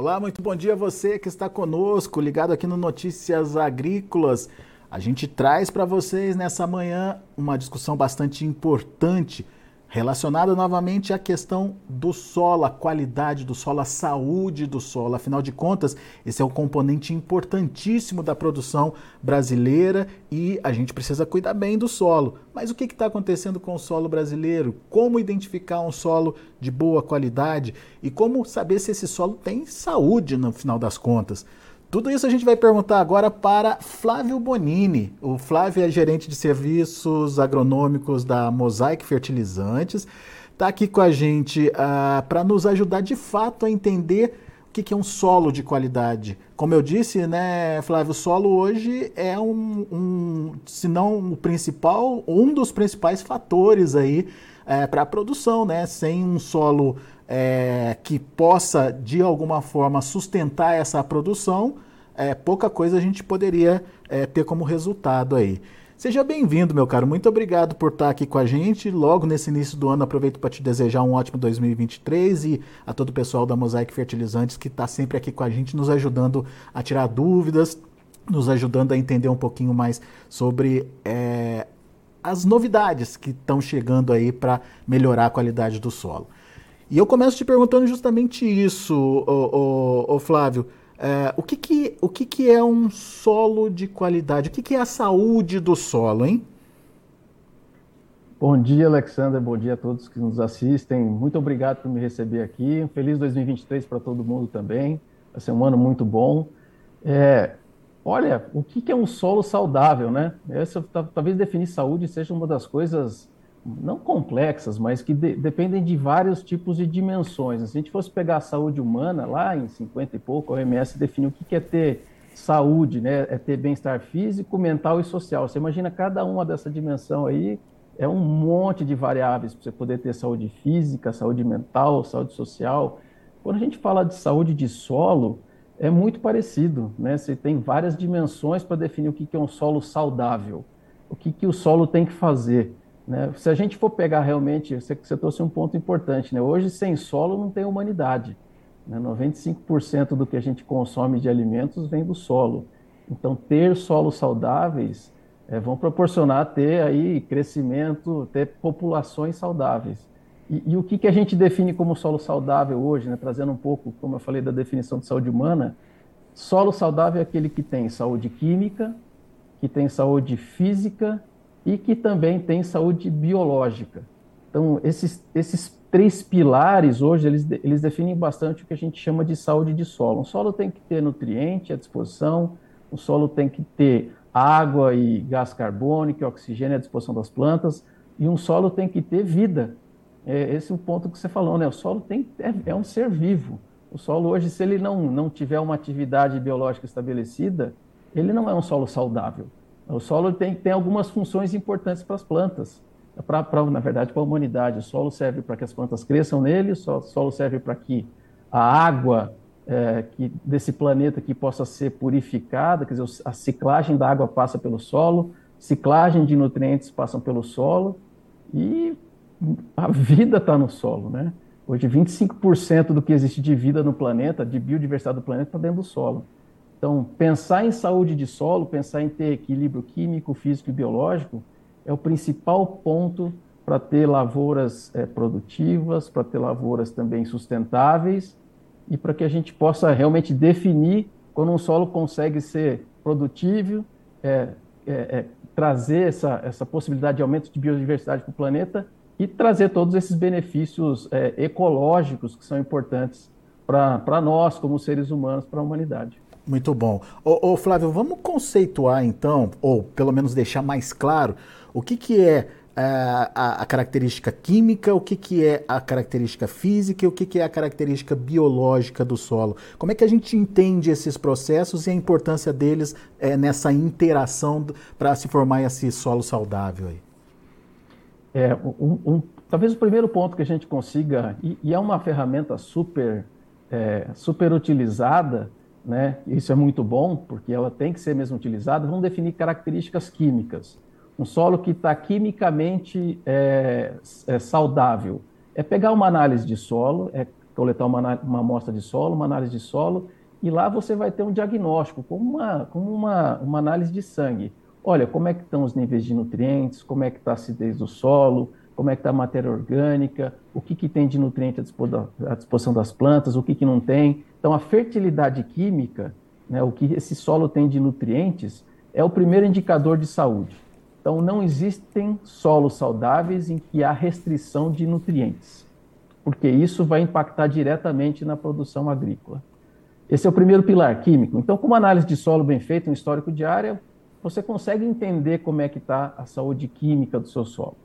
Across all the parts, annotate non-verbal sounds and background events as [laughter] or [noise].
Olá, muito bom dia a você que está conosco, ligado aqui no Notícias Agrícolas. A gente traz para vocês nessa manhã uma discussão bastante importante Relacionado novamente à questão do solo, a qualidade do solo, a saúde do solo. Afinal de contas, esse é um componente importantíssimo da produção brasileira e a gente precisa cuidar bem do solo. Mas o que está acontecendo com o solo brasileiro? Como identificar um solo de boa qualidade e como saber se esse solo tem saúde no final das contas? Tudo isso a gente vai perguntar agora para Flávio Bonini. O Flávio é gerente de serviços agronômicos da Mosaic Fertilizantes. Está aqui com a gente uh, para nos ajudar de fato a entender o que, que, é um solo de qualidade. Como eu disse, né, Flávio, o solo hoje é um, um se não o principal, um dos principais fatores aí é, para a produção, né? Sem um solo é, que possa de alguma forma sustentar essa produção, é, pouca coisa a gente poderia é, ter como resultado aí. Seja bem-vindo, meu caro. Muito obrigado por estar aqui com a gente. Logo nesse início do ano, aproveito para te desejar um ótimo 2023 e a todo o pessoal da Mosaic Fertilizantes que está sempre aqui com a gente, nos ajudando a tirar dúvidas, nos ajudando a entender um pouquinho mais sobre é, as novidades que estão chegando aí para melhorar a qualidade do solo. E eu começo te perguntando justamente isso, ô, ô, ô Flávio. É, o que, que, o que, que é um solo de qualidade? O que, que é a saúde do solo, hein? Bom dia, Alexander. Bom dia a todos que nos assistem. Muito obrigado por me receber aqui. Um feliz 2023 para todo mundo também. Vai ser um ano muito bom. É, olha, o que, que é um solo saudável, né? Essa, talvez definir saúde seja uma das coisas não complexas, mas que de, dependem de vários tipos de dimensões. Se a gente fosse pegar a saúde humana, lá em 50 e pouco, a OMS definiu o que é ter saúde, né? É ter bem-estar físico, mental e social. Você imagina cada uma dessa dimensão aí, é um monte de variáveis para você poder ter saúde física, saúde mental, saúde social. Quando a gente fala de saúde de solo, é muito parecido, né? Você tem várias dimensões para definir o que é um solo saudável, o que, que o solo tem que fazer. Né? Se a gente for pegar realmente, você, você trouxe um ponto importante, né? hoje sem solo não tem humanidade. Né? 95% do que a gente consome de alimentos vem do solo. Então, ter solos saudáveis é, vão proporcionar ter aí crescimento, ter populações saudáveis. E, e o que, que a gente define como solo saudável hoje, né? trazendo um pouco, como eu falei, da definição de saúde humana, solo saudável é aquele que tem saúde química, que tem saúde física e que também tem saúde biológica. Então, esses, esses três pilares hoje, eles, eles definem bastante o que a gente chama de saúde de solo. Um solo tem que ter nutriente à disposição, o solo tem que ter água e gás carbônico, oxigênio à disposição das plantas, e um solo tem que ter vida. É, esse é o ponto que você falou, né? O solo tem, é, é um ser vivo. O solo hoje, se ele não, não tiver uma atividade biológica estabelecida, ele não é um solo saudável. O solo tem, tem algumas funções importantes para as plantas, pra, pra, na verdade, para a humanidade. O solo serve para que as plantas cresçam nele, o solo serve para que a água é, que, desse planeta que possa ser purificada, quer dizer, a ciclagem da água passa pelo solo, ciclagem de nutrientes passam pelo solo e a vida está no solo, né? Hoje, 25% do que existe de vida no planeta, de biodiversidade do planeta, está dentro do solo. Então, pensar em saúde de solo, pensar em ter equilíbrio químico, físico e biológico é o principal ponto para ter lavouras é, produtivas, para ter lavouras também sustentáveis e para que a gente possa realmente definir quando um solo consegue ser produtivo, é, é, é trazer essa, essa possibilidade de aumento de biodiversidade para o planeta e trazer todos esses benefícios ecológicos que são importantes para nós, como seres humanos, para a humanidade. Muito bom. Ô, ô, Flávio, vamos conceituar então, ou pelo menos deixar mais claro, o que, que é a, é, a, a característica química, o que, que é a característica física e o que, que é a característica biológica do solo. Como é que a gente entende esses processos e a importância deles é, nessa interação para se formar esse solo saudável aí? É, um, um, talvez o primeiro ponto que a gente consiga, e, e é uma ferramenta super, é, super utilizada, né? Isso é muito bom, porque ela tem que ser mesmo utilizada. Vamos definir características químicas. Um solo que está quimicamente é, é saudável. É pegar uma análise de solo, é coletar uma, uma amostra de solo, uma análise de solo, e lá você vai ter um diagnóstico, como uma, como uma, uma análise de sangue. Olha, como é que estão os níveis de nutrientes, como é que está a acidez do solo, como é que está a matéria orgânica, o que, que tem de nutriente à disposição das plantas, o que, que não tem. Então, a fertilidade química, né, o que esse solo tem de nutrientes, é o primeiro indicador de saúde. Então, não existem solos saudáveis em que há restrição de nutrientes, porque isso vai impactar diretamente na produção agrícola. Esse é o primeiro pilar químico. Então, com uma análise de solo bem feita, um histórico de área, você consegue entender como é que está a saúde química do seu solo.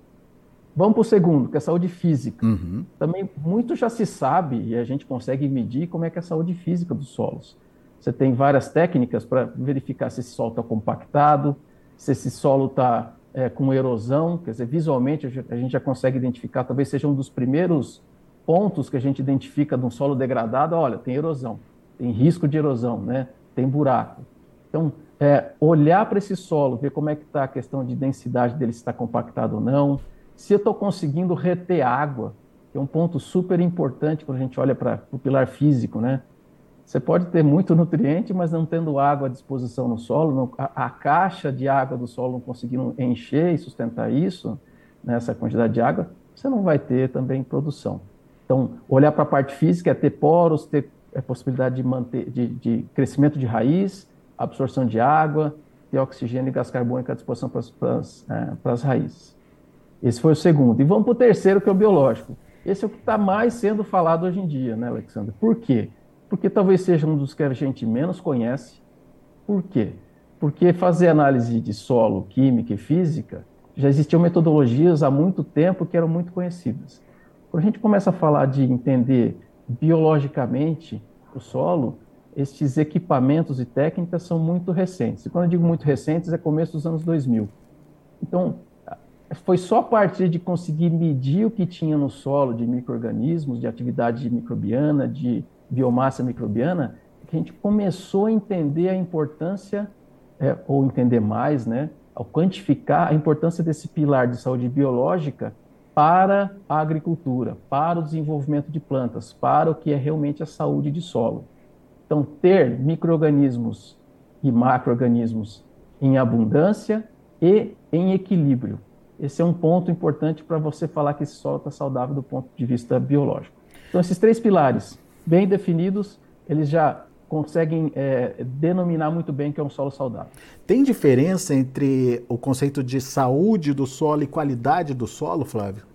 Vamos para o segundo, que é a saúde física. Uhum. Também muito já se sabe e a gente consegue medir como é que é a saúde física dos solos. Você tem várias técnicas para verificar se esse solo está compactado, se esse solo está é, com erosão, quer dizer, visualmente a gente já consegue identificar, talvez seja um dos primeiros pontos que a gente identifica de um solo degradado, olha, tem erosão, tem risco de erosão, né? tem buraco. Então, é, olhar para esse solo, ver como é que está a questão de densidade dele, se está compactado ou não, se eu estou conseguindo reter água, que é um ponto super importante quando a gente olha para o pilar físico, né? Você pode ter muito [laughs] nutriente, mas não tendo água à disposição no solo, não, a, a, caixa de água do solo não conseguindo encher e sustentar isso, nessa né, quantidade de água, você não vai ter também produção. Então, olhar para a parte física é ter poros, ter a possibilidade de manter de, de crescimento de raiz, absorção de água, ter oxigênio e gás carbônico à disposição para as, é, para as raízes. Esse foi o segundo. E vamos para o terceiro, que é o biológico. Esse é o que está mais sendo falado hoje em dia, né, Alexandre? Por quê? porque talvez seja um dos que a gente menos conhece. Por quê? Porque fazer análise de solo, química e física, já existiam metodologias há muito tempo que eram muito conhecidas. Quando a gente começa a falar de entender biologicamente o solo, estes equipamentos e técnicas são muito recentes. E quando eu digo muito recentes, é começo dos anos 2000. Então, foi só a partir de conseguir medir o que tinha no solo de micro-organismos, de atividade microbiana, de biomassa microbiana, que a gente começou a entender a importância, é, ou entender mais, né, ao quantificar a importância desse pilar de saúde biológica para a agricultura, para o desenvolvimento de plantas, para o que é realmente a saúde de solo. Então, ter microorganismos e macroorganismos em abundância e em equilíbrio. Esse é um ponto importante para você falar que esse solo está saudável do ponto de vista biológico. Então, esses três pilares, bem definidos, eles já conseguem é, denominar muito bem que é um solo saudável. Tem diferença entre o conceito de saúde do solo e qualidade do solo, Flávio?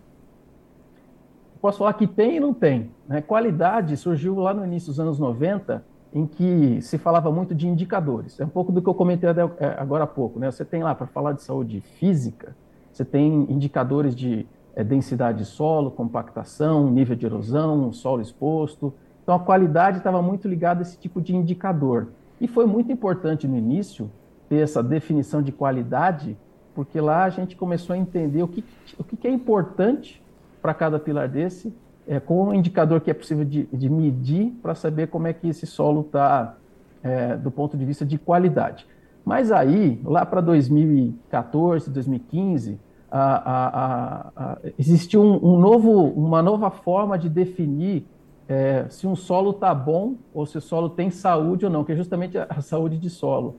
Posso falar que tem e não tem. Né? Qualidade surgiu lá no início dos anos 90, em que se falava muito de indicadores. É um pouco do que eu comentei é, agora há pouco. Né? Você tem lá, para falar de saúde física, você tem indicadores de é, densidade de solo, compactação, nível de erosão, solo exposto, então a qualidade estava muito ligada a esse tipo de indicador. E foi muito importante no início ter essa definição de qualidade, porque lá a gente começou a entender o que, o que é importante para cada pilar desse, é, com um indicador que é possível de, de medir para saber como é que esse solo está é, do ponto de vista de qualidade. Mas aí, lá para 2014, 2015, a, a, a, existiu um, um novo, uma nova forma de definir é, se um solo está bom ou se o solo tem saúde ou não, que é justamente a, saúde de solo.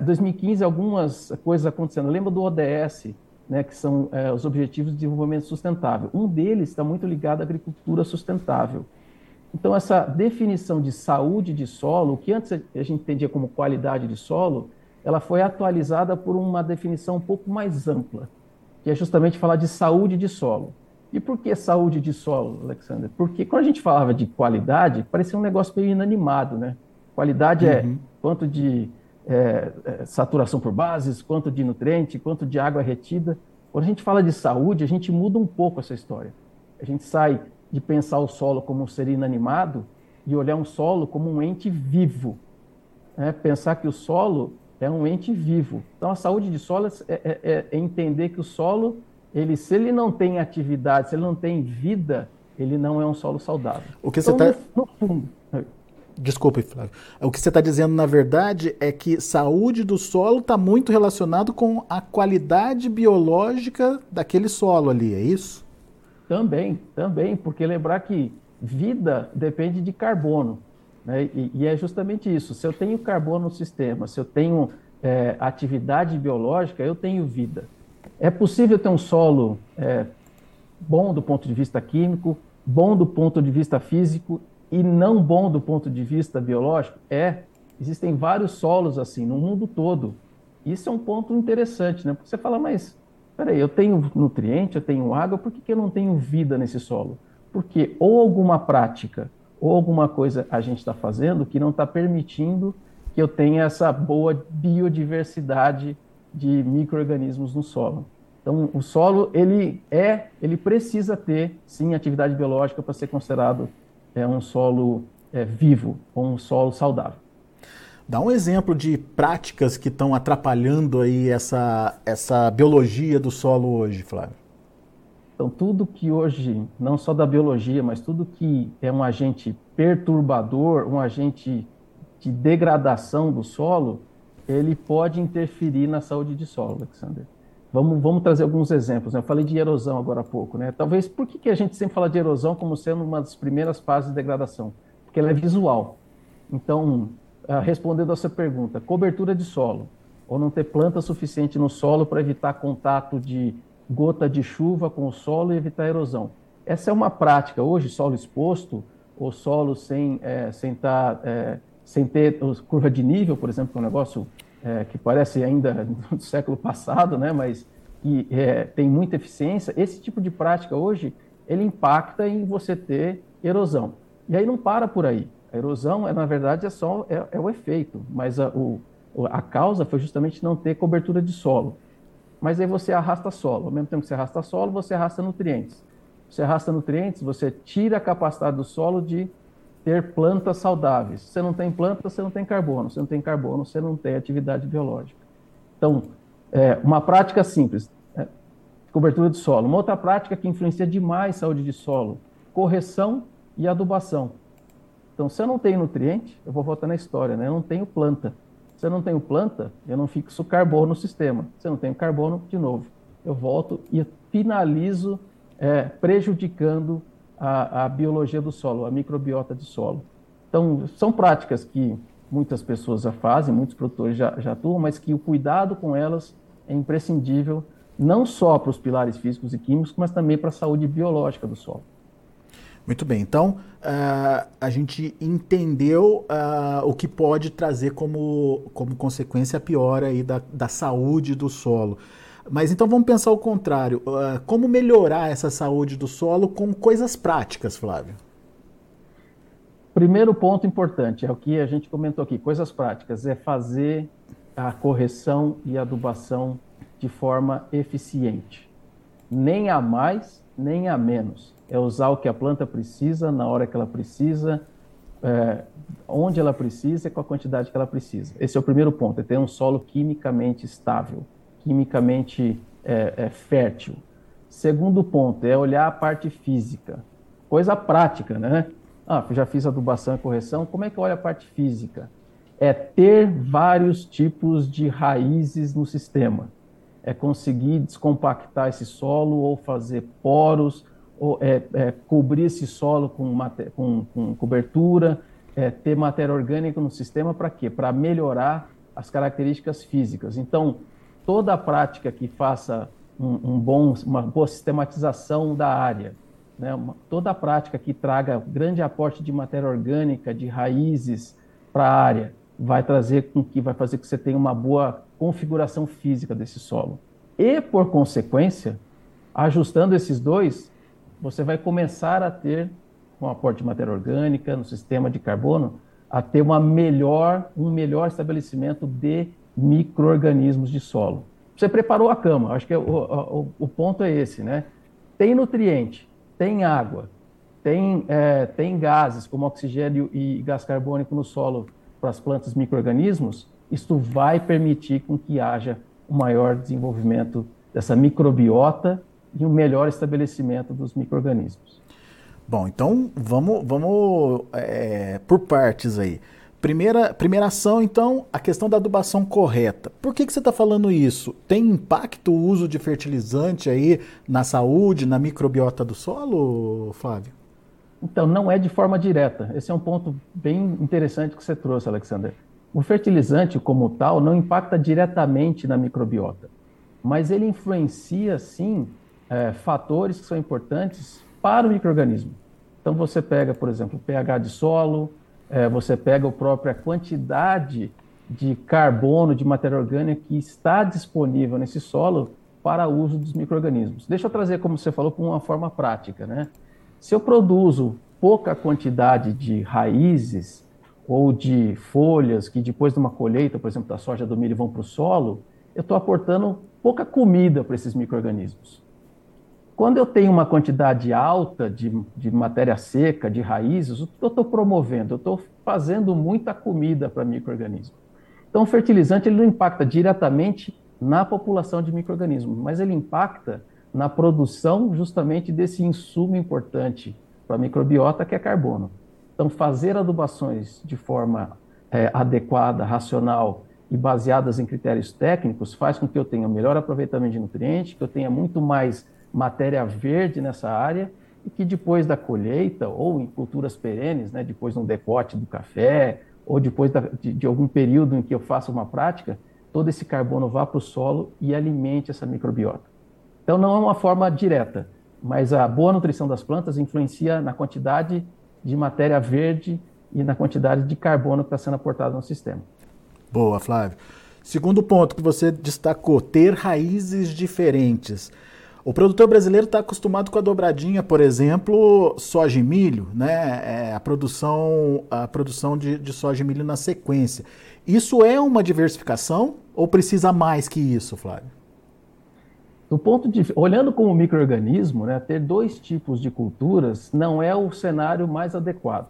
Em 2015, algumas coisas acontecendo. Lembra do ODS, né, que são é, os Objetivos de Desenvolvimento Sustentável. Um deles está muito ligado à agricultura sustentável. Então, essa definição de saúde de solo, que antes a gente entendia como qualidade de solo, ela foi atualizada por uma definição um pouco mais ampla, que é justamente falar de saúde de solo. E por que saúde de solo, Alexander? Porque quando a gente falava de qualidade, parecia um negócio meio inanimado, né? Qualidade é uhum. é quanto de é, é, saturação por bases, quanto de nutriente, quanto de água retida. Quando a gente fala de saúde, a gente muda um pouco essa história. A gente sai de pensar o solo como um ser inanimado e olhar um solo como um ente vivo. Né? Pensar que o solo é um ente vivo. Então, a saúde de solo é, é, é entender que o solo ele, se ele não tem atividade, se ele não tem vida, ele não é um solo saudável. O que então, você está. No, no fundo. Desculpe, Flávio. O que você está dizendo, na verdade, é que saúde do solo está muito relacionado com a qualidade biológica daquele solo ali, é isso? Também, também, porque lembrar que vida depende de carbono. Né? E, e, é justamente isso. Se eu tenho carbono no sistema, se eu tenho é, atividade biológica, eu tenho vida. É possível ter um solo é, bom do ponto de vista químico, bom do ponto de vista físico e não bom do ponto de vista biológico? É. Existem vários solos assim no mundo todo. Isso é um ponto interessante, né? Porque você fala, mas peraí, eu tenho nutriente, eu tenho água, por que, que eu não tenho vida nesse solo? Porque ou alguma prática ou alguma coisa a gente está fazendo que não está permitindo que eu tenha essa boa biodiversidade de micro-organismos no solo. Então, o solo, ele é, ele precisa ter, sim, atividade biológica para ser considerado é, um solo é, vivo, ou um solo saudável. Dá um exemplo de práticas que estão atrapalhando aí essa, essa biologia do solo hoje, Flávio. Então, tudo que hoje, não só da biologia, mas tudo que é um agente perturbador, um agente de degradação do solo, ele pode interferir na saúde de solo, Alexander. Vamos, vamos trazer alguns exemplos. Né? Eu falei de erosão agora há pouco. Né? Talvez, por que, que a gente sempre fala de erosão como sendo uma das primeiras fases de degradação? Porque ela é visual. Então, ah, respondendo a sua pergunta, cobertura de solo, ou não ter planta suficiente no solo para evitar contato de gota de chuva com o solo e evitar erosão. Essa é uma prática. Hoje, solo exposto, ou solo sem, é, sem, tá, é, sem ter curva de nível, por exemplo, que é um negócio é, que parece ainda [laughs] do século passado, né, mas que é, tem muita eficiência, esse tipo de prática hoje, ele impacta em você ter erosão. E aí não para por aí. A erosão, é, na verdade, é só é, é o efeito, mas a, o, a causa foi justamente não ter cobertura de solo. Mas aí você arrasta solo. Ao mesmo tempo que você arrasta solo, você arrasta nutrientes. Você arrasta nutrientes, você tira a capacidade do solo de ter plantas saudáveis. Se você não tem planta, você não tem carbono. Se não tem carbono, você não tem atividade biológica. Então, é, uma prática simples, é, cobertura de solo. Uma outra prática que influencia demais a saúde de solo, correção e adubação. Então, se eu não tenho nutriente, eu vou voltar na história, né? Eu não tenho planta. Se eu não tenho planta, eu não fixo carbono no sistema. Se eu não tenho carbono, de novo, eu volto e finalizo é, prejudicando a, a biologia do solo, a microbiota do solo. Então, são práticas que muitas pessoas já fazem, muitos produtores já, já atuam, mas que o cuidado com elas é imprescindível, não só para os pilares físicos e químicos, mas também para a saúde biológica do solo. Muito bem, então uh, a gente entendeu uh, o que pode trazer como, como consequência a piora aí da, da saúde do solo. Mas então vamos pensar o contrário. Uh, como melhorar essa saúde do solo com coisas práticas, Flávio? Primeiro ponto importante é o que a gente comentou aqui, coisas práticas, é fazer a correção e adubação de forma eficiente. Nem a mais, nem a menos. É usar o que a planta precisa, na hora que ela precisa, é, onde ela precisa e com a quantidade que ela precisa. Esse é o primeiro ponto, é ter um solo quimicamente estável quimicamente é, é, fértil. Segundo ponto é olhar a parte física, coisa prática, né? Ah, já fiz adubação e correção, como é que olha a parte física? É ter vários tipos de raízes no sistema. É conseguir descompactar esse solo ou fazer poros, ou é, é cobrir esse solo com, com, com cobertura, é, ter matéria orgânica no sistema para quê? Para melhorar as características físicas. Então, toda a prática que faça um, um bom, uma boa sistematização da área, né? Uma, toda a prática que traga grande aporte de matéria orgânica, de raízes para a área, vai trazer com que vai fazer que você tenha uma boa configuração física desse solo. E por consequência, ajustando esses dois, você vai começar a ter um aporte de matéria orgânica no sistema de carbono, a ter uma melhor, um melhor estabelecimento de micro-organismos de solo. Você preparou a cama, acho que é o, o, o, ponto é esse, né? Tem nutriente, tem água, tem, é, tem gases como oxigênio e gás carbônico no solo para as plantas micro-organismos, isto vai permitir com que haja um maior desenvolvimento dessa microbiota e um melhor estabelecimento dos micro-organismos. Bom, então vamos, vamos é, por partes aí. Primeira, primeira ação, então, a questão da adubação correta. Por que, que você está falando isso? Tem impacto o uso de fertilizante aí na saúde, na microbiota do solo, Flávio? Então, não é de forma direta. Esse é um ponto bem interessante que você trouxe, Alexander. O fertilizante, como tal, não impacta diretamente na microbiota, mas ele influencia, sim, é, fatores que são importantes para o microorganismo. Então, você pega, por exemplo, o pH de solo, é, você pega a própria quantidade de carbono, de matéria orgânica que está disponível nesse solo para uso dos micro-organismos. Deixa eu trazer, como você falou, para uma forma prática. Né? Se eu produzo pouca quantidade de raízes ou de folhas que depois de uma colheita, por exemplo, da soja, do milho, vão para o solo, eu estou aportando pouca comida para esses micro-organismos. Quando eu tenho uma quantidade alta de, de matéria seca, de raízes, o que eu estou promovendo? Eu estou fazendo muita comida para micro-organismo. Então, o fertilizante ele não impacta diretamente na população de micro-organismos, mas ele impacta na produção justamente desse insumo importante para a microbiota, que é carbono. Então, fazer adubações de forma é, adequada, racional e baseadas em critérios técnicos faz com que eu tenha melhor aproveitamento de nutrientes, que eu tenha muito mais matéria verde nessa área e que depois da colheita ou em culturas perenes, né, depois no decote do café ou depois da, de, de, algum período em que eu faça uma prática, todo esse carbono vá para o solo e alimente essa microbiota. Então não é uma forma direta, mas a boa nutrição das plantas influencia na quantidade de matéria verde e na quantidade de carbono que está sendo aportado no sistema. Boa, Flávio. Segundo ponto que você destacou, ter raízes diferentes. O produtor brasileiro está acostumado com a dobradinha, por exemplo, soja e milho, né? É, a produção, a produção de, de soja e milho na sequência. Isso é uma diversificação ou precisa mais que isso, Flávio? Do ponto de, olhando como microorganismo, né, ter dois tipos de culturas não é o cenário mais adequado.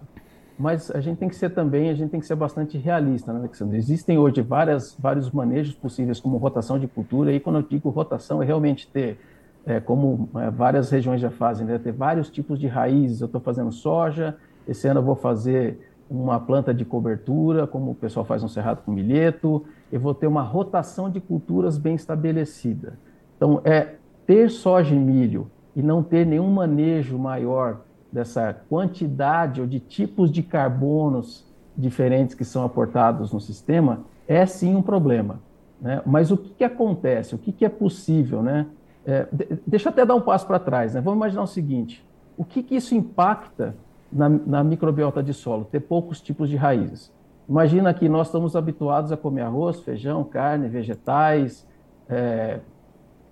Mas a gente tem que ser também, a gente tem que ser bastante realista, né, Alexandre? Existem hoje várias, vários manejos possíveis, como rotação de cultura, e quando eu digo rotação, é realmente ter é, como é, várias regiões já fazem, né? ter vários tipos de raízes. Eu estou fazendo soja, esse ano eu vou fazer uma planta de cobertura, como o pessoal faz no cerrado com milheto, eu vou ter uma rotação de culturas bem estabelecida. Então, é ter soja e milho e não ter nenhum manejo maior dessa quantidade ou de tipos de carbonos diferentes que são aportados no sistema é sim um problema. Né? Mas o que, que acontece? O que, que é possível? Né? É, deixa eu até dar um passo para trás. Né? Vamos imaginar o seguinte: o que, que isso impacta na, na, microbiota de solo? Ter poucos tipos de raízes. Imagina que nós estamos habituados a comer arroz, feijão, carne, vegetais, é,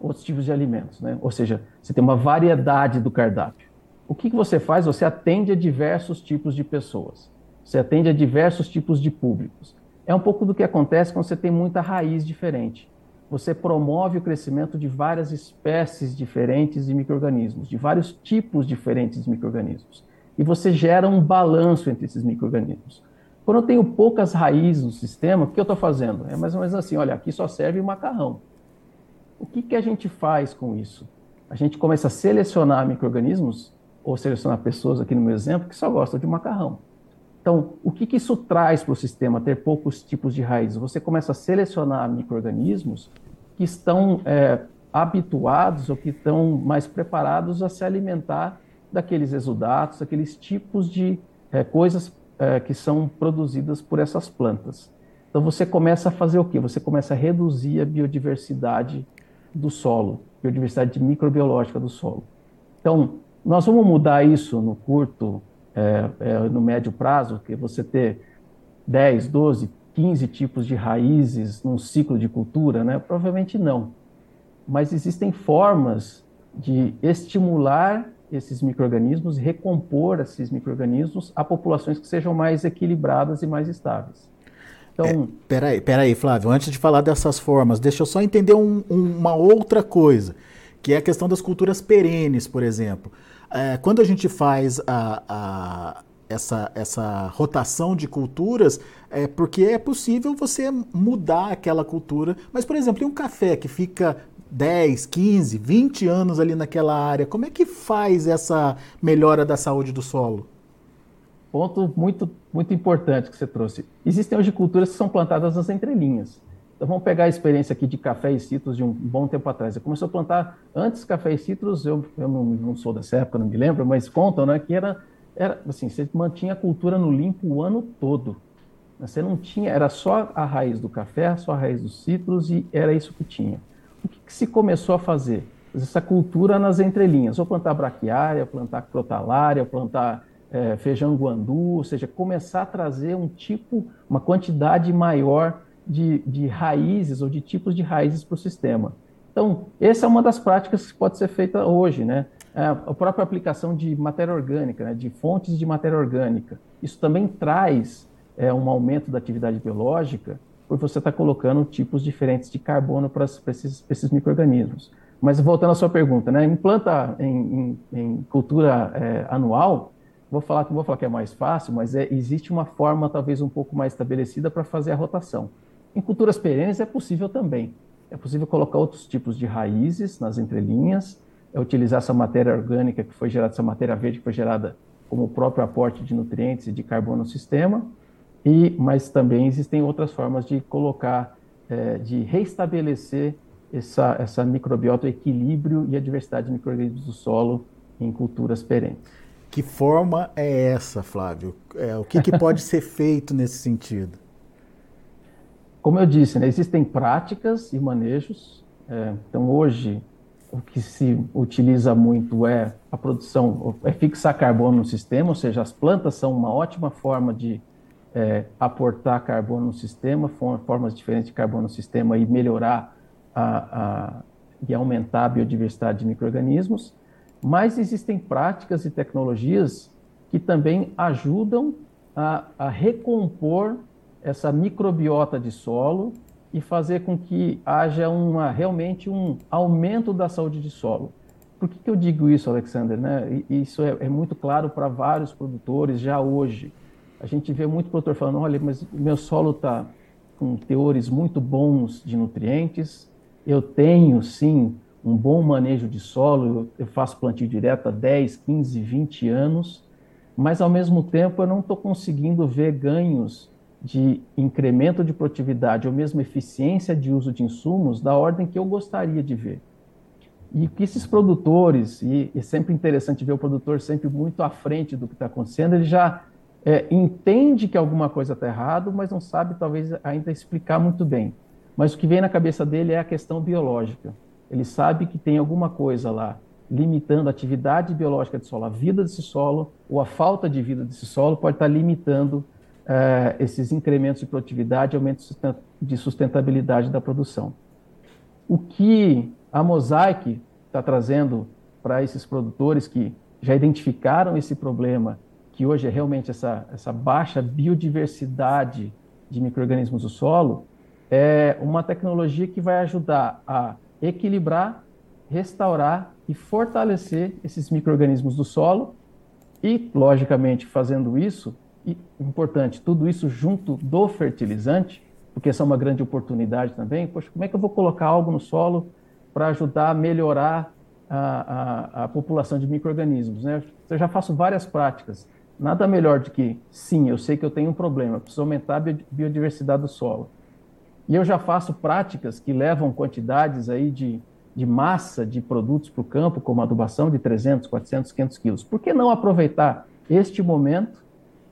outros tipos de alimentos. Né? Ou seja, você tem uma variedade do cardápio. O que, que você faz? Você atende a diversos tipos de pessoas. Você atende a diversos tipos de públicos. É um pouco do que acontece quando você tem muita raiz diferente você promove o crescimento de várias espécies diferentes de microrganismos, de vários tipos diferentes de microrganismos. E você gera um balanço entre esses microrganismos. Quando eu tenho poucas raízes no sistema, o que eu estou fazendo? É mais ou menos assim, olha, aqui só serve macarrão. O que, que a gente faz com isso? A gente começa a selecionar microrganismos, ou selecionar pessoas, aqui no meu exemplo, que só gostam de macarrão. Então, o que, que isso traz para o sistema, ter poucos tipos de raízes? Você começa a selecionar micro-organismos que estão é, habituados ou que estão mais preparados a se alimentar daqueles exudatos, daqueles tipos de é, coisas é, que são produzidas por essas plantas. Então, você começa a fazer o quê? Você começa a reduzir a biodiversidade do solo, biodiversidade microbiológica do solo. Então, nós vamos mudar isso no curto é, é, no médio prazo, que você ter 10, 12, 15 tipos de raízes num ciclo de cultura, né? Provavelmente não. Mas existem formas de estimular esses microrganismos, recompor esses microrganismos a populações que sejam mais equilibradas e mais estáveis. Então, é, peraí, peraí, Flávio, antes de falar dessas formas, deixa eu só entender um, um, uma outra coisa, que é a questão das culturas perenes, por exemplo. É, quando a gente faz a, a, essa, essa rotação de culturas, é porque é possível você mudar aquela cultura. Mas, por exemplo, em um café que fica 10, 15, 20 anos ali naquela área, como é que faz essa melhora da saúde do solo? Ponto muito, muito importante que você trouxe. Existem hoje culturas que são plantadas nas entrelinhas. Então vamos pegar a experiência aqui de café e citros de um bom tempo atrás. Eu comecei a plantar antes café e citros, eu, eu não, não, sou dessa época, não me lembro, mas contam né, que era era assim, você mantinha a cultura no limpo o ano todo. Você não tinha, era só a raiz do café, só a raiz dos citros e era isso que tinha. O que, que se começou a fazer? Essa cultura nas entrelinhas, ou plantar braquiária, plantar crotalária, plantar é, feijão guandu, ou seja, começar a trazer um tipo, uma quantidade maior de, de raízes ou de tipos de raízes para o sistema. Então, essa é uma das práticas que pode ser feita hoje, né? É, a própria aplicação de matéria orgânica, né? de fontes de matéria orgânica. Isso também traz é, um aumento da atividade biológica, porque você está colocando tipos diferentes de carbono para esses, esses micro-organismos. Mas voltando à sua pergunta, né? em planta, em, em, em cultura é, anual, vou falar, vou falar que é mais fácil, mas é, existe uma forma talvez um pouco mais estabelecida para fazer a rotação. Em culturas perenes é possível também. É possível colocar outros tipos de raízes nas entrelinhas, é utilizar essa matéria orgânica que foi gerada, essa matéria verde que foi gerada como o próprio aporte de nutrientes e de carbono no sistema, e, mas também existem outras formas de colocar, é, de restabelecer essa, essa microbiota, o equilíbrio e a diversidade de micro-organismos do solo em culturas perenes. Que forma é essa, Flávio? É, o que, que pode ser [laughs] feito nesse sentido? Como eu disse, né, existem práticas e manejos. É, então, hoje, o que se utiliza muito é a produção, é fixar carbono no sistema, ou seja, as plantas são uma ótima forma de é, aportar carbono no sistema, formas diferentes de carbono no sistema e melhorar a, a, e aumentar a biodiversidade de micro-organismos, mas existem práticas e tecnologias que também ajudam a, a recompor essa microbiota de solo e fazer com que haja uma, realmente um aumento da saúde de solo. Por que, que eu digo isso, Alexander? Né? Isso é, é muito claro para vários produtores já hoje a gente vê muito produtor falando, olha, mas meu solo está com teores muito bons de nutrientes, eu tenho sim um bom manejo de solo, eu faço plantio direto há 10, 15, 20 anos, mas ao mesmo tempo eu não estou conseguindo ver ganhos de incremento de produtividade ou mesmo eficiência de uso de insumos da ordem que eu gostaria de ver. E que esses produtores, e é sempre interessante ver o produtor sempre muito à frente do que está acontecendo, ele já é, entende que alguma coisa está errado, mas não sabe talvez ainda explicar muito bem. Mas o que vem na cabeça dele é a questão biológica. Ele sabe que tem alguma coisa lá limitando a atividade biológica do solo, a vida desse solo ou a falta de vida desse solo pode estar limitando é, esses incrementos de produtividade, aumento de sustentabilidade da produção. O que a Mosaic está trazendo para esses produtores que já identificaram esse problema que hoje é realmente essa, essa baixa biodiversidade de micro-organismos do solo, é uma tecnologia que vai ajudar a equilibrar, restaurar e fortalecer esses micro-organismos do solo e, logicamente, fazendo isso, e importante, tudo isso junto do fertilizante, porque essa é uma grande oportunidade também. Poxa, como é que eu vou colocar algo no solo para ajudar a melhorar a, a, a população de micro-organismos? Né? Eu já faço várias práticas Nada melhor do que, sim, eu sei que eu tenho um problema, preciso aumentar a biodiversidade do solo. E eu já faço práticas que levam quantidades aí de, de massa de produtos para o campo, como adubação de 300, 400, 500 quilos. Por que não aproveitar este momento,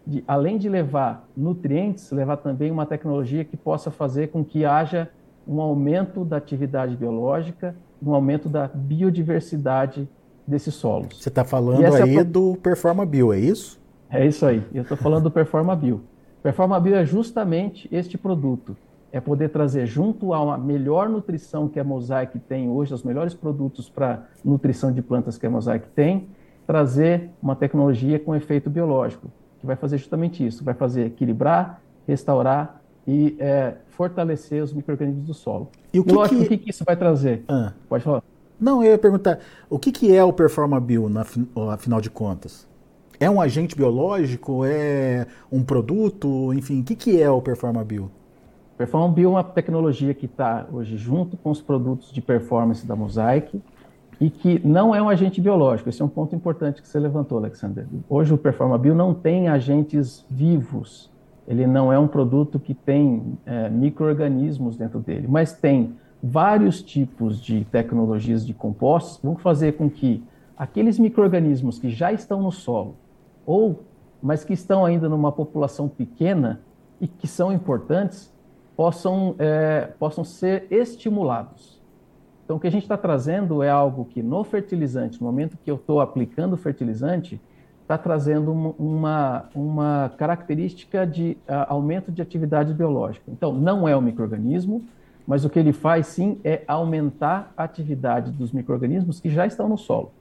de, além de levar nutrientes, levar também uma tecnologia que possa fazer com que haja um aumento da atividade biológica, um aumento da biodiversidade desses solos. Você está falando aí é do Performa Bio, é isso? É isso aí. Eu estou falando do PerformaBio. PerformaBio é justamente este produto. É poder trazer junto a uma melhor nutrição que a Mosaic tem hoje, os melhores produtos para nutrição de plantas que a Mosaic tem, trazer uma tecnologia com efeito biológico, que vai fazer justamente isso. Vai fazer equilibrar, restaurar e é, fortalecer os micro-organismos do solo. E o que, lógico, que... o que, que isso vai trazer? Ah. Pode falar. Não, eu ia perguntar, o que, que é o PerformaBio, afinal de contas? É um agente biológico? É um produto? Enfim, o que, que é o PerformaBio? PerformaBio é uma tecnologia que está hoje junto com os produtos de performance da Mosaic e que não é um agente biológico. Esse é um ponto importante que você levantou, Alexander. Hoje o PerformaBio não tem agentes vivos. Ele não é um produto que tem é, micro-organismos dentro dele, mas tem vários tipos de tecnologias de compostos que vão fazer com que aqueles micro-organismos que já estão no solo, ou mas que estão ainda numa população pequena e que são importantes, possam, é, possam ser estimulados. Então, o que a gente está trazendo é algo que no fertilizante, no momento que eu estou aplicando o fertilizante, está trazendo uma, uma característica de uh, aumento de atividade biológica. Então, não é o microorganismo, mas o que ele faz sim é aumentar a atividade dos microorganismos que já estão no solo.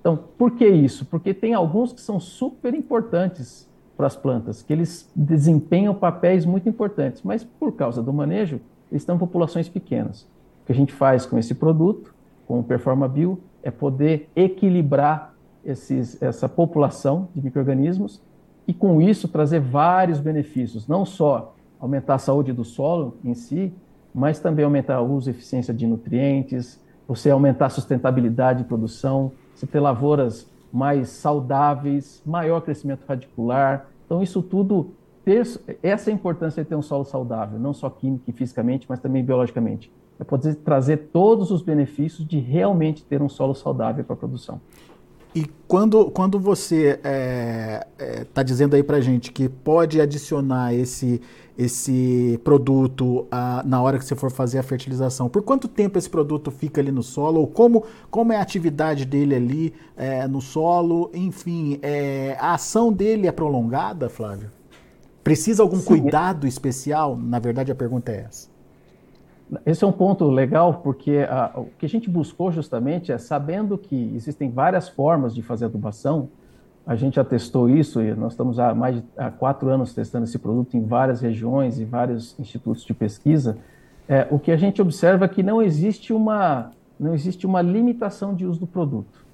Então, por que isso? Porque tem alguns que são super importantes para as plantas, que eles desempenham papéis muito importantes, mas por causa do manejo, eles estão em populações pequenas. O que a gente faz com esse produto, com o PerformaBio, é poder equilibrar esses, essa população de micro-organismos e, com isso, trazer vários benefícios, não só aumentar a saúde do solo em si, mas também aumentar o uso e eficiência de nutrientes, você aumentar a sustentabilidade de produção, você ter lavouras mais saudáveis, maior crescimento radicular. Então, isso tudo, ter, essa importância de ter um solo saudável, não só química e fisicamente, mas também biologicamente. É poder trazer todos os benefícios de realmente ter um solo saudável para a produção. E quando, quando você está é, é, tá dizendo aí para gente que pode adicionar esse, esse produto a, na hora que você for fazer a fertilização, por quanto tempo esse produto fica ali no solo? Ou como, como é a atividade dele ali é, no solo? Enfim, é, a ação dele é prolongada, Flávio? Precisa algum Sim. cuidado especial? Na verdade, a pergunta é essa. Esse é um ponto legal, porque a, o que a gente buscou justamente é, sabendo que existem várias formas de fazer adubação, a gente já testou isso e nós estamos há mais de há quatro anos testando esse produto em várias regiões e vários institutos de pesquisa. É, o que a gente observa é que não existe uma, não existe uma limitação de uso do produto,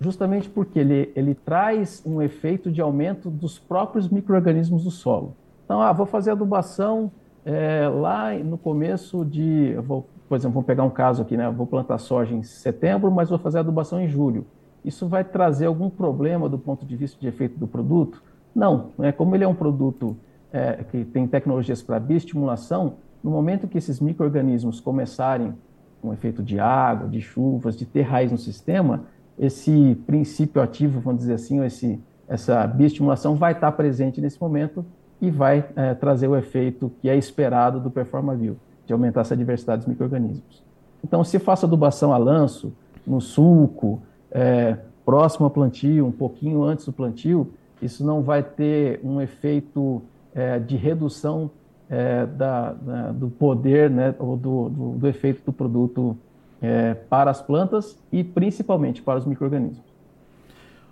justamente porque ele, ele traz um efeito de aumento dos próprios micro-organismos do solo. Então, ah, vou fazer adubação é, lá no começo de, vou, por exemplo, vamos pegar um caso aqui, né? Vou plantar soja em setembro, mas vou fazer adubação em julho. Isso vai trazer algum problema do ponto de vista de efeito do produto? Não, é como ele é um produto é, que tem tecnologias para bioestimulação, no momento que esses micro-organismos começarem com efeito de água, de chuvas, de ter raiz no sistema, esse princípio ativo, vamos dizer assim, esse, essa bioestimulação vai estar presente nesse momento e vai é, trazer o efeito que é esperado do PerformaView, de aumentar essa diversidade dos micro-organismos. Então, se faço adubação a lanço, no sulco, é, próximo ao plantio, um pouquinho antes do plantio, isso não vai ter um efeito é, de redução é, da, da, do poder, né, ou do, do, do efeito do produto é, para as plantas e principalmente para os micro-organismos.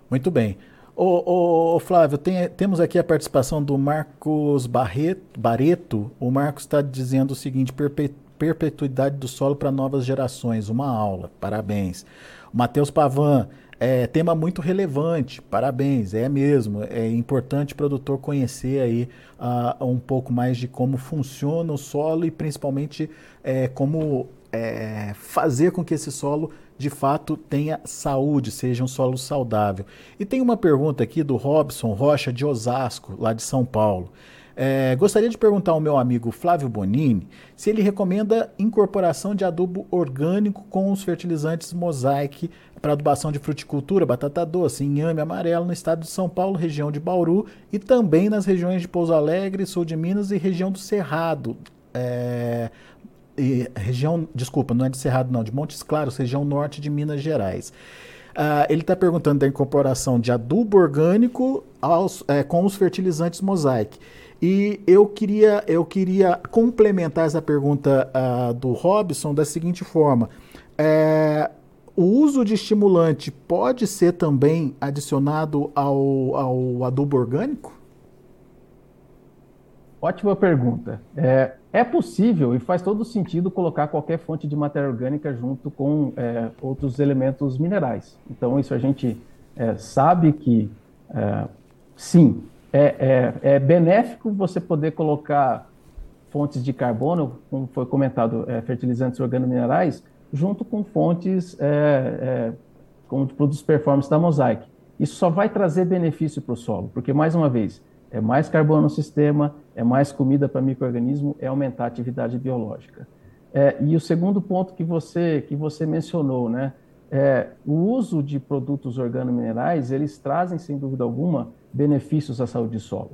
Muito bem. Ô, ô, Flávio, tem, temos aqui a participação do Marcos Barreto. O Marcos está dizendo o seguinte: perpetuidade do solo para novas gerações. Uma aula. Parabéns. Matheus Pavan. É, tema muito relevante, parabéns, é mesmo. É importante o produtor conhecer aí uh, um pouco mais de como funciona o solo e principalmente é, como é, fazer com que esse solo de fato tenha saúde, seja um solo saudável. E tem uma pergunta aqui do Robson Rocha de Osasco, lá de São Paulo. É, gostaria de perguntar ao meu amigo Flávio Bonini se ele recomenda incorporação de adubo orgânico com os fertilizantes Mosaic para adubação de fruticultura, batata doce, inhame amarelo no estado de São Paulo, região de Bauru e também nas regiões de Pouso Alegre, sul de Minas e região do Cerrado. É, e, região, desculpa, não é de Cerrado não, de Montes Claros, região norte de Minas Gerais. Uh, ele está perguntando da incorporação de adubo orgânico aos, é, com os fertilizantes Mosaic. E eu queria, eu queria complementar essa pergunta uh, do Robson da seguinte forma: é, o uso de estimulante pode ser também adicionado ao, ao adubo orgânico? Ótima pergunta. É, é possível e faz todo sentido colocar qualquer fonte de matéria orgânica junto com é, outros elementos minerais. Então, isso a gente é, sabe que, é, sim, é, é, é, benéfico você poder colocar fontes de carbono, como foi comentado, é, fertilizantes organominerais, junto com fontes como de produtos performance da Mosaic. Isso só vai trazer benefício para o solo, porque, mais uma vez, é mais carbono no sistema, é mais comida para microorganismo, é aumentar a atividade biológica. É, e o segundo ponto que você que você mencionou, né, é, o uso de produtos organominerais, eles trazem, sem dúvida alguma, benefícios à saúde do solo.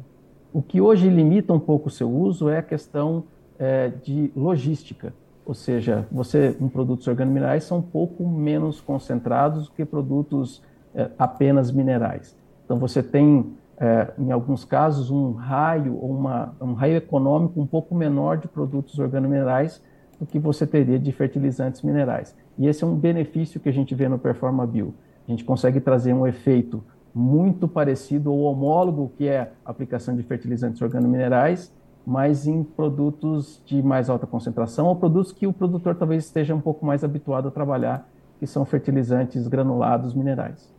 O que hoje limita um pouco o seu uso é a questão é, de logística, ou seja, você, em produtos organominerais são um pouco menos concentrados do que produtos é, apenas minerais. Então você tem, é, em alguns casos, um raio ou uma, um raio econômico um pouco menor de produtos organominerais do que você teria de fertilizantes minerais. E esse é um benefício que a gente vê no Performa Bio. A gente consegue trazer um efeito muito parecido ou homólogo que é a aplicação de fertilizantes organominerais, mas em produtos de mais alta concentração ou produtos que o produtor talvez esteja um pouco mais habituado a trabalhar, que são fertilizantes granulados minerais.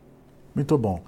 Muito bom.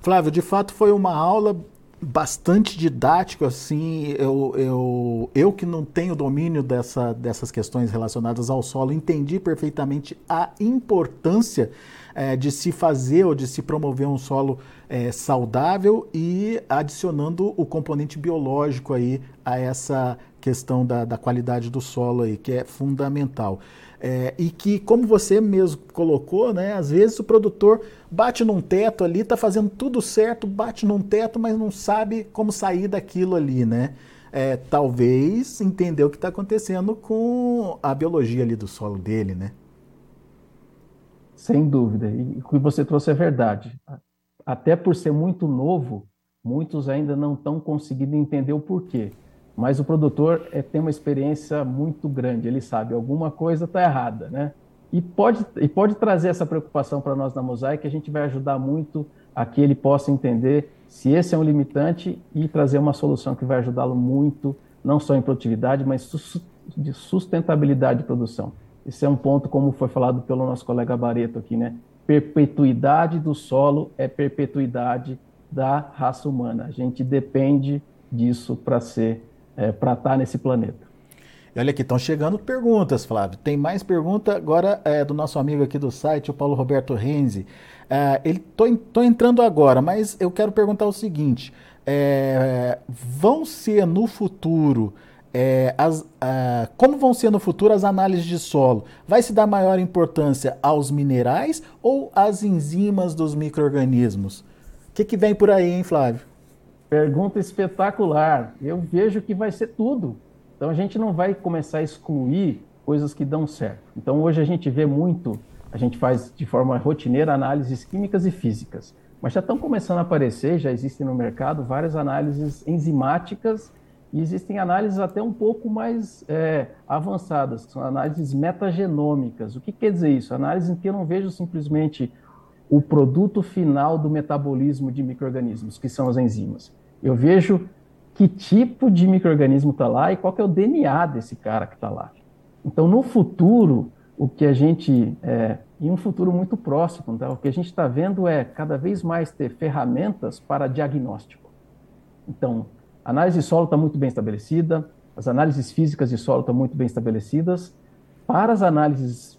Flávio, de fato foi uma aula bastante didático, assim, eu, eu, eu que não tenho domínio dessa, dessas questões relacionadas ao solo, entendi perfeitamente a importância é, de se fazer ou de se promover um solo é, saudável e adicionando o componente biológico aí a essa questão da, da qualidade do solo aí, que é fundamental. É, e que, como você mesmo colocou, né, às vezes o produtor bate num teto ali, está fazendo tudo certo, bate num teto, mas não sabe como sair daquilo ali, né? É, talvez entender o que está acontecendo com a biologia ali do solo dele, né? Sem dúvida. E o que você trouxe é verdade. Até por ser muito novo, muitos ainda não estão conseguindo entender o porquê. Mas o produtor é, tem uma experiência muito grande, ele sabe alguma coisa está errada, né? E pode, e pode trazer essa preocupação para nós na Mosaic, a gente vai ajudar muito a que ele possa entender se esse é um limitante e trazer uma solução que vai ajudá-lo muito, não só em produtividade, mas de sustentabilidade de produção. Esse é um ponto, como foi falado pelo nosso colega Bareto aqui, né? Perpetuidade do solo é perpetuidade da raça humana. A gente depende disso para ser é, para estar tá nesse planeta. Olha aqui, estão chegando perguntas, Flávio. Tem mais pergunta agora é, do nosso amigo aqui do site, o Paulo Roberto Renzi. É, ele tô, entrando agora, mas eu quero perguntar o seguinte: é, vão ser no futuro é, as, uh, como vão ser no futuro as análises de solo? Vai se dar maior importância aos minerais ou às enzimas dos micro-organismos? O que, que vem por aí, hein, Flávio? Pergunta espetacular. Eu vejo que vai ser tudo. Então a gente não vai começar a excluir coisas que dão certo. Então hoje a gente vê muito, a gente faz de forma rotineira análises químicas e físicas, mas já estão começando a aparecer, já existem no mercado várias análises enzimáticas e existem análises até um pouco mais é, avançadas, são análises metagenômicas. O que quer dizer isso? Análise em que eu não vejo simplesmente o produto final do metabolismo de micro-organismos, que são as enzimas. Eu vejo que tipo de microorganismo está lá e qual é o DNA desse cara que está lá. Então, no futuro, o que a gente, é, em um futuro muito próximo, tá? o que a gente está vendo é cada vez mais ter ferramentas para diagnóstico. Então, a análise de solo está muito bem estabelecida, as análises físicas de solo estão muito bem estabelecidas. Para as análises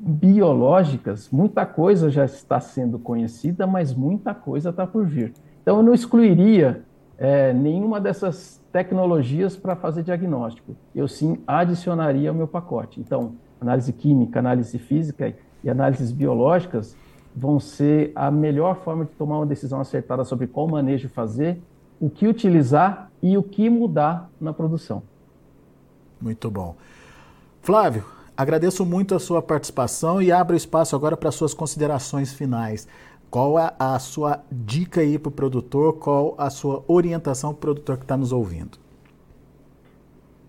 biológicas, muita coisa já está sendo conhecida, mas muita coisa está por vir. Então, eu não excluiria é, nenhuma dessas tecnologias para fazer diagnóstico. Eu sim adicionaria ao meu pacote. Então, análise química, análise física e análises biológicas vão ser a melhor forma de tomar uma decisão acertada sobre qual manejo fazer, o que utilizar e o que mudar na produção. Muito bom. Flávio, agradeço muito a sua participação e abro espaço agora para suas considerações finais. Qual é a sua dica aí para o produtor? Qual a sua orientação para o produtor que está nos ouvindo?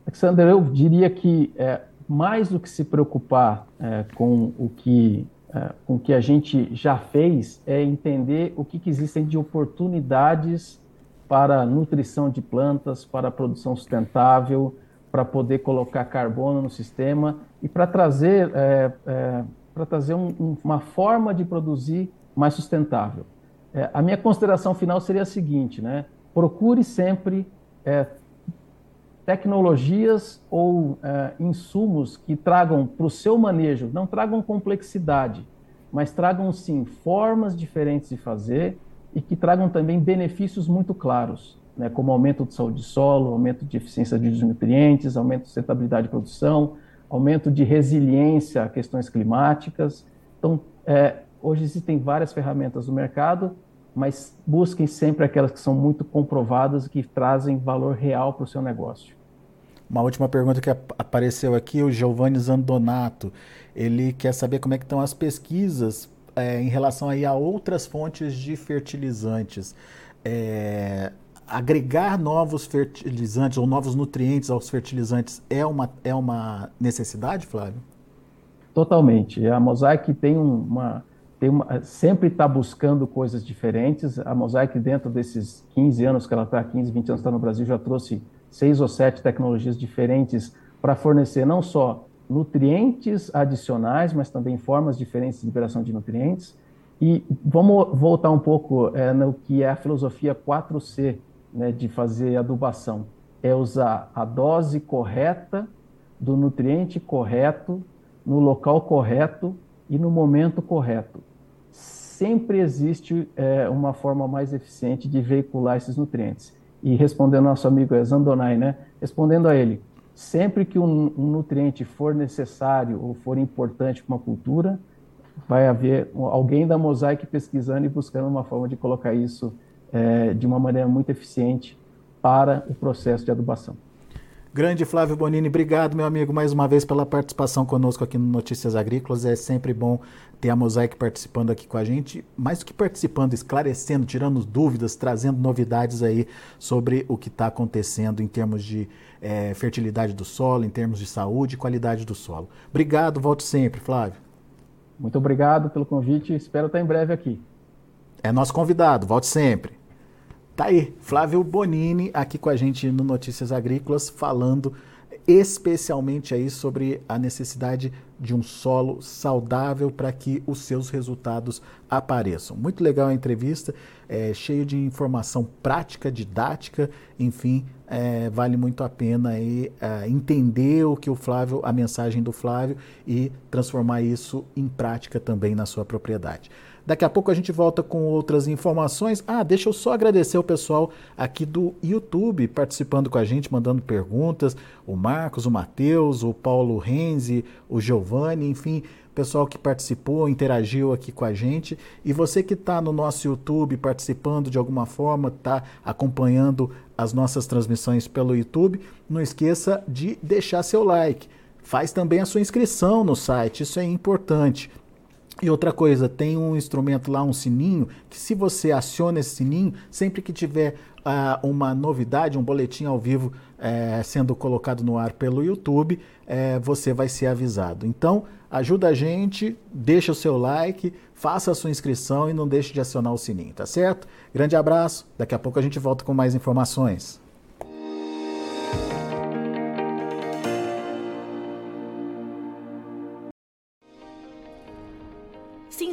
Alexander, eu diria que é, mais do que se preocupar é, com o que é, com o que a gente já fez é entender o que, que existem de oportunidades para nutrição de plantas, para produção sustentável, para poder colocar carbono no sistema e para trazer é, é, para trazer um, um, uma forma de produzir mais sustentável. É, a minha consideração final seria a seguinte, né? Procure sempre é, tecnologias ou é, insumos que tragam para o seu manejo, não tragam complexidade, mas tragam sim formas diferentes de fazer e que tragam também benefícios muito claros, né, como aumento de saúde de solo, aumento de eficiência de nutrientes, aumento de sustentabilidade de produção, aumento de resiliência a questões climáticas. Então, é, hoje existem várias ferramentas no mercado, mas busquem sempre aquelas que são muito comprovadas e que trazem valor real para o seu negócio. Uma última pergunta que apareceu aqui, o Giovanni Zandonato, ele quer saber como é que estão as pesquisas é, em relação aí a outras fontes de fertilizantes. É, agregar novos fertilizantes ou novos nutrientes aos fertilizantes é uma, é uma necessidade, Flávio? Totalmente. A Mosaic tem uma, tem uma sempre está buscando coisas diferentes. A Mosaic, dentro desses 15 anos que ela está, 15, 20 anos está no Brasil, já trouxe seis ou sete tecnologias diferentes para fornecer não só nutrientes adicionais, mas também formas diferentes de liberação de nutrientes. E vamos voltar um pouco é, no que é a filosofia 4C né, de fazer adubação. É usar a dose correta do nutriente correto, no local correto e no momento correto. Sempre existe é, uma forma mais eficiente de veicular esses nutrientes e respondendo ao nosso amigo Zandonai, né? Respondendo a ele, sempre que um, um nutriente for necessário ou for importante para uma cultura, vai haver alguém da Mosaic pesquisando e buscando uma forma de colocar isso é, de uma maneira muito eficiente para o processo de adubação. Grande Flávio Bonini, obrigado, meu amigo, mais uma vez pela participação conosco aqui no Notícias Agrícolas. É sempre bom ter a Mosaic participando aqui com a gente, mais do que participando, esclarecendo, tirando dúvidas, trazendo novidades aí sobre o que está acontecendo em termos de é, fertilidade do solo, em termos de saúde e qualidade do solo. Obrigado, volte sempre, Flávio. Muito obrigado pelo convite, espero estar em breve aqui. É nosso convidado, volte sempre. Tá aí, Flávio Bonini aqui com a gente no Notícias Agrícolas, falando especialmente aí sobre a necessidade de um solo saudável para que os seus resultados apareçam. Muito legal a entrevista, é, cheio de informação prática, didática, enfim, é, vale muito a pena aí, é, entender o que o Flávio, a mensagem do Flávio e transformar isso em prática também na sua propriedade. Daqui a pouco a gente volta com outras informações. Ah, deixa eu só agradecer o pessoal aqui do YouTube participando com a gente, mandando perguntas. O Marcos, o Matheus, o Paulo Renzi, o Giovanni, enfim, pessoal que participou, interagiu aqui com a gente. E você que está no nosso YouTube participando de alguma forma, está acompanhando as nossas transmissões pelo YouTube, não esqueça de deixar seu like. Faz também a sua inscrição no site, isso é importante. E outra coisa, tem um instrumento lá, um sininho, que se você aciona esse sininho, sempre que tiver uh, uma novidade, um boletim ao vivo uh, sendo colocado no ar pelo YouTube, uh, você vai ser avisado. Então, ajuda a gente, deixa o seu like, faça a sua inscrição e não deixe de acionar o sininho, tá certo? Grande abraço, daqui a pouco a gente volta com mais informações.